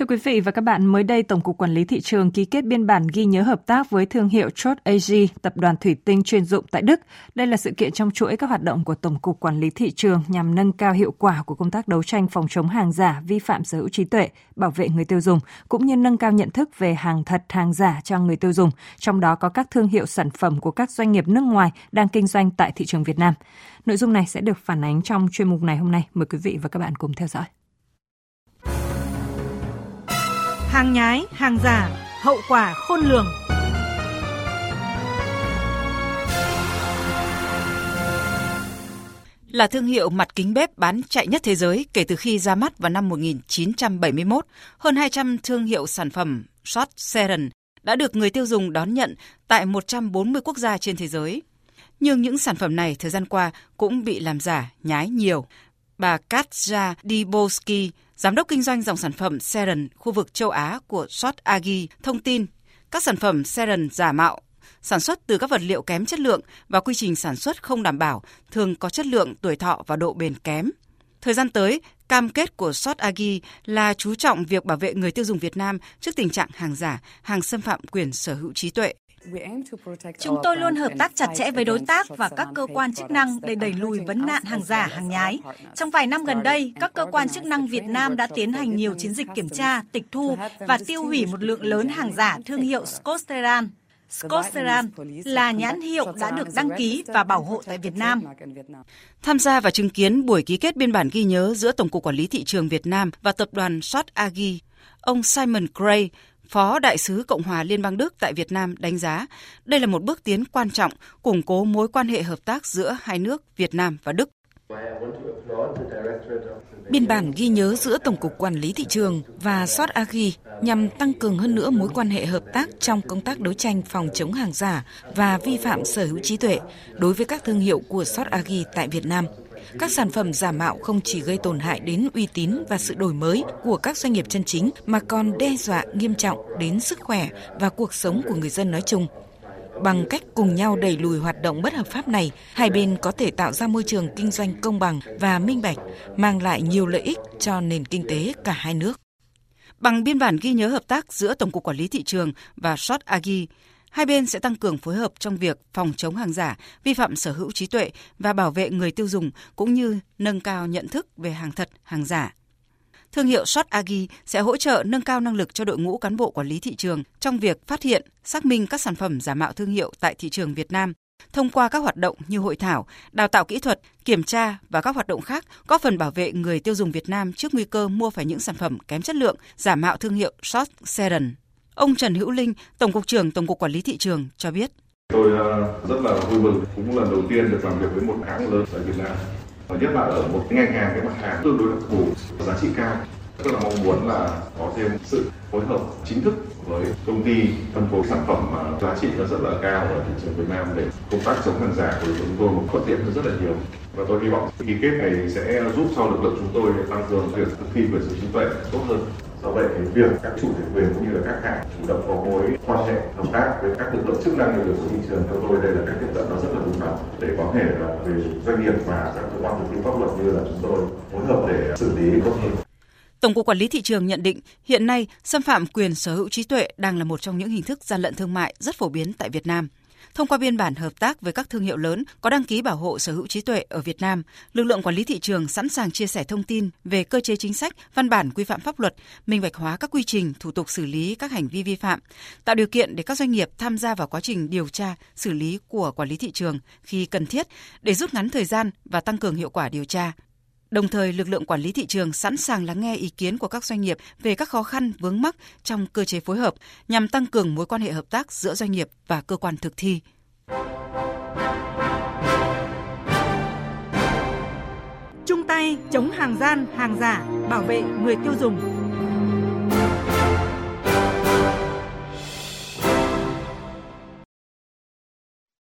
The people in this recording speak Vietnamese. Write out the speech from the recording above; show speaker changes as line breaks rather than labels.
Thưa quý vị và các bạn, mới đây Tổng cục Quản lý thị trường ký kết biên bản ghi nhớ hợp tác với thương hiệu Chốt AG, tập đoàn thủy tinh chuyên dụng tại Đức. Đây là sự kiện trong chuỗi các hoạt động của Tổng cục Quản lý thị trường nhằm nâng cao hiệu quả của công tác đấu tranh phòng chống hàng giả, vi phạm sở hữu trí tuệ, bảo vệ người tiêu dùng cũng như nâng cao nhận thức về hàng thật, hàng giả cho người tiêu dùng, trong đó có các thương hiệu sản phẩm của các doanh nghiệp nước ngoài đang kinh doanh tại thị trường Việt Nam. Nội dung này sẽ được phản ánh trong chuyên mục này hôm nay. Mời quý vị và các bạn cùng theo dõi.
Hàng nhái, hàng giả, hậu quả khôn lường.
Là thương hiệu mặt kính bếp bán chạy nhất thế giới kể từ khi ra mắt vào năm 1971, hơn 200 thương hiệu sản phẩm Short Seren đã được người tiêu dùng đón nhận tại 140 quốc gia trên thế giới. Nhưng những sản phẩm này thời gian qua cũng bị làm giả, nhái nhiều. Bà Katja Dibowski, Giám đốc kinh doanh dòng sản phẩm Seren khu vực châu Á của Shot Agi thông tin các sản phẩm Seren giả mạo sản xuất từ các vật liệu kém chất lượng và quy trình sản xuất không đảm bảo, thường có chất lượng, tuổi thọ và độ bền kém. Thời gian tới, cam kết của Shot Agi là chú trọng việc bảo vệ người tiêu dùng Việt Nam trước tình trạng hàng giả, hàng xâm phạm quyền sở hữu trí tuệ.
Chúng tôi luôn hợp tác chặt chẽ với đối tác và các cơ quan chức năng để đẩy lùi vấn nạn hàng giả, hàng nhái. Trong vài năm gần đây, các cơ quan chức năng Việt Nam đã tiến hành nhiều chiến dịch kiểm tra, tịch thu và tiêu hủy một lượng lớn hàng giả thương hiệu Scotteran. Scotteran là nhãn hiệu đã được đăng ký và bảo hộ tại Việt Nam.
Tham gia và chứng kiến buổi ký kết biên bản ghi nhớ giữa Tổng cục Quản lý Thị trường Việt Nam và Tập đoàn Shot Agi, ông Simon Gray, Phó Đại sứ Cộng hòa Liên bang Đức tại Việt Nam đánh giá đây là một bước tiến quan trọng củng cố mối quan hệ hợp tác giữa hai nước Việt Nam và Đức.
Biên bản ghi nhớ giữa Tổng cục Quản lý Thị trường và SOT Agi nhằm tăng cường hơn nữa mối quan hệ hợp tác trong công tác đấu tranh phòng chống hàng giả và vi phạm sở hữu trí tuệ đối với các thương hiệu của SOT Agi tại Việt Nam – các sản phẩm giả mạo không chỉ gây tổn hại đến uy tín và sự đổi mới của các doanh nghiệp chân chính mà còn đe dọa nghiêm trọng đến sức khỏe và cuộc sống của người dân nói chung. Bằng cách cùng nhau đẩy lùi hoạt động bất hợp pháp này, hai bên có thể tạo ra môi trường kinh doanh công bằng và minh bạch, mang lại nhiều lợi ích cho nền kinh tế cả hai nước.
Bằng biên bản ghi nhớ hợp tác giữa Tổng cục Quản lý Thị trường và Shot Agi, Hai bên sẽ tăng cường phối hợp trong việc phòng chống hàng giả, vi phạm sở hữu trí tuệ và bảo vệ người tiêu dùng cũng như nâng cao nhận thức về hàng thật, hàng giả. Thương hiệu Shot Agi sẽ hỗ trợ nâng cao năng lực cho đội ngũ cán bộ quản lý thị trường trong việc phát hiện, xác minh các sản phẩm giả mạo thương hiệu tại thị trường Việt Nam thông qua các hoạt động như hội thảo, đào tạo kỹ thuật, kiểm tra và các hoạt động khác góp phần bảo vệ người tiêu dùng Việt Nam trước nguy cơ mua phải những sản phẩm kém chất lượng, giả mạo thương hiệu Shot Seren. Ông Trần Hữu Linh, Tổng cục trưởng Tổng cục Quản lý Thị trường cho biết.
Tôi ờ, rất là vui mừng, cũng lần đầu tiên được làm việc với một hãng lớn tại Việt Nam. Và nhất là ở một ngành hàng cái mặt hàng tương đối đặc thù, giá trị cao. Rất là mong muốn là có thêm sự phối hợp chính thức với công ty phân phối sản phẩm mà giá trị nó rất là cao ở thị trường Việt Nam để công tác chống hàng giả của chúng tôi thuận tiện rất là nhiều. Và tôi hy vọng ký kết này sẽ giúp cho lực lượng chúng tôi tăng cường việc thực thi quyền sở hữu trí tuệ tốt hơn do vậy thì việc các chủ thể quyền cũng như là các hãng chủ động có mối quan hệ, hợp tác với các lực lượng chức năng như của thị trường theo tôi, đây là cách tiếp cận nó rất là đúng đắn để có thể là về doanh nghiệp và các cơ quan thực thi pháp luật như là chúng tôi phối hợp để xử lý tốt hơn
Tổng cục Quản lý thị trường nhận định hiện nay xâm phạm quyền sở hữu trí tuệ đang là một trong những hình thức gian lận thương mại rất phổ biến tại Việt Nam. Thông qua biên bản hợp tác với các thương hiệu lớn có đăng ký bảo hộ sở hữu trí tuệ ở Việt Nam, lực lượng quản lý thị trường sẵn sàng chia sẻ thông tin về cơ chế chính sách, văn bản quy phạm pháp luật, minh bạch hóa các quy trình, thủ tục xử lý các hành vi vi phạm, tạo điều kiện để các doanh nghiệp tham gia vào quá trình điều tra, xử lý của quản lý thị trường khi cần thiết để rút ngắn thời gian và tăng cường hiệu quả điều tra, Đồng thời, lực lượng quản lý thị trường sẵn sàng lắng nghe ý kiến của các doanh nghiệp về các khó khăn vướng mắc trong cơ chế phối hợp nhằm tăng cường mối quan hệ hợp tác giữa doanh nghiệp và cơ quan thực thi.
Chung tay chống hàng gian, hàng giả, bảo vệ người tiêu dùng.